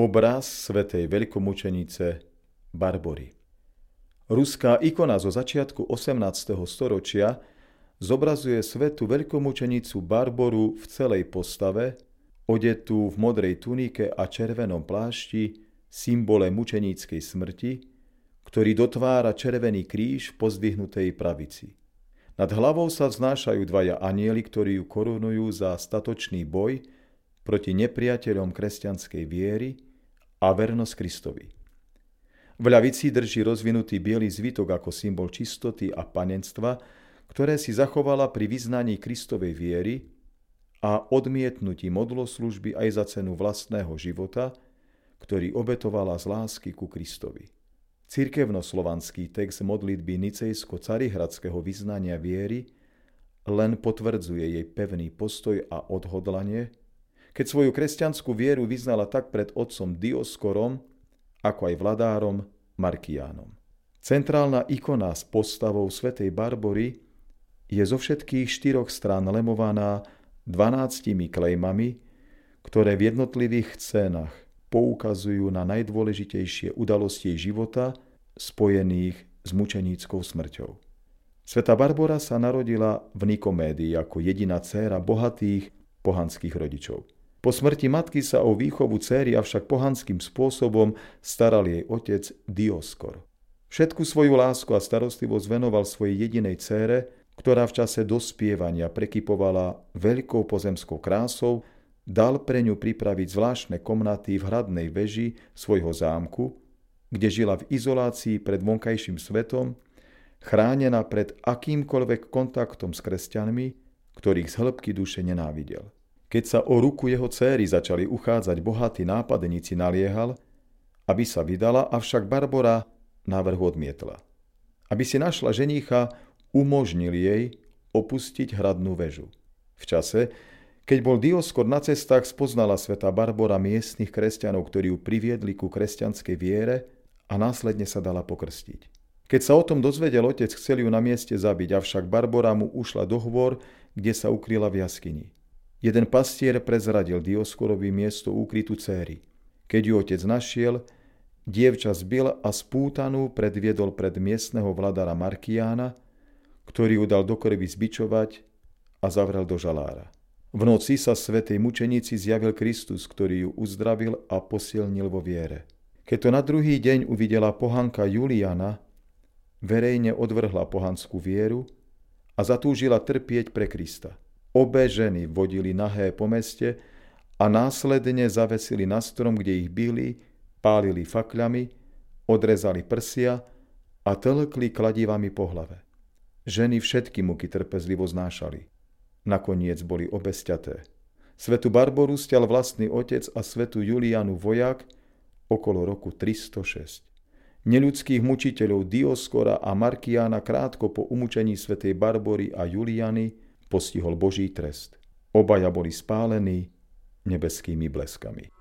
Obraz svätej veľkomučenice Barbory. Ruská ikona zo začiatku 18. storočia zobrazuje svetu veľkomučenicu Barboru v celej postave, odetú v modrej tunike a červenom plášti, symbole mučeníckej smrti, ktorý dotvára červený kríž v pozdvihnutej pravici. Nad hlavou sa vznášajú dvaja anieli, ktorí ju korunujú za statočný boj proti nepriateľom kresťanskej viery a vernosť Kristovi. V ľavici drží rozvinutý biely zvitok ako symbol čistoty a panenstva, ktoré si zachovala pri vyznaní Kristovej viery a odmietnutí modloslužby aj za cenu vlastného života, ktorý obetovala z lásky ku Kristovi. Cirkevnoslovanský text modlitby nicejsko-carihradského vyznania viery len potvrdzuje jej pevný postoj a odhodlanie, keď svoju kresťanskú vieru vyznala tak pred otcom Dioskorom, ako aj vladárom Markiánom. Centrálna ikona s postavou svätej Barbory je zo všetkých štyroch strán lemovaná dvanáctimi klejmami, ktoré v jednotlivých scénach poukazujú na najdôležitejšie udalosti života spojených s mučeníckou smrťou. Sveta Barbora sa narodila v Nikomédii ako jediná dcéra bohatých pohanských rodičov. Po smrti matky sa o výchovu céry avšak pohanským spôsobom staral jej otec Dioskor. Všetku svoju lásku a starostlivosť venoval svojej jedinej cére, ktorá v čase dospievania prekypovala veľkou pozemskou krásou, dal pre ňu pripraviť zvláštne komnaty v hradnej veži svojho zámku, kde žila v izolácii pred vonkajším svetom, chránená pred akýmkoľvek kontaktom s kresťanmi, ktorých z hĺbky duše nenávidel. Keď sa o ruku jeho céry začali uchádzať bohatí nápadníci, naliehal, aby sa vydala, avšak Barbora návrh odmietla. Aby si našla ženícha, umožnil jej opustiť hradnú väžu. V čase, keď bol Dioskor na cestách, spoznala sveta Barbora miestnych kresťanov, ktorí ju priviedli ku kresťanskej viere a následne sa dala pokrstiť. Keď sa o tom dozvedel otec, chcel ju na mieste zabiť, avšak Barbora mu ušla do hôr, kde sa ukryla v jaskyni. Jeden pastier prezradil Dioskorovi miesto úkrytu céry. Keď ju otec našiel, dievča zbil a spútanú predviedol pred miestneho vladára Markiána, ktorý ju dal do krvi zbičovať a zavrel do žalára. V noci sa svetej mučenici zjavil Kristus, ktorý ju uzdravil a posilnil vo viere. Keď to na druhý deň uvidela pohanka Juliana, verejne odvrhla pohanskú vieru a zatúžila trpieť pre Krista. Obe ženy vodili nahé po meste a následne zavesili na strom, kde ich byli, pálili fakľami, odrezali prsia a tlkli kladivami po hlave. Ženy všetky muky trpezlivo znášali. Nakoniec boli obe sťaté. Svetu Barboru stial vlastný otec a svetu Julianu vojak okolo roku 306. Neľudských mučiteľov Dioskora a Markiána krátko po umúčení svetej Barbory a Juliany postihol Boží trest. Obaja boli spálení nebeskými bleskami.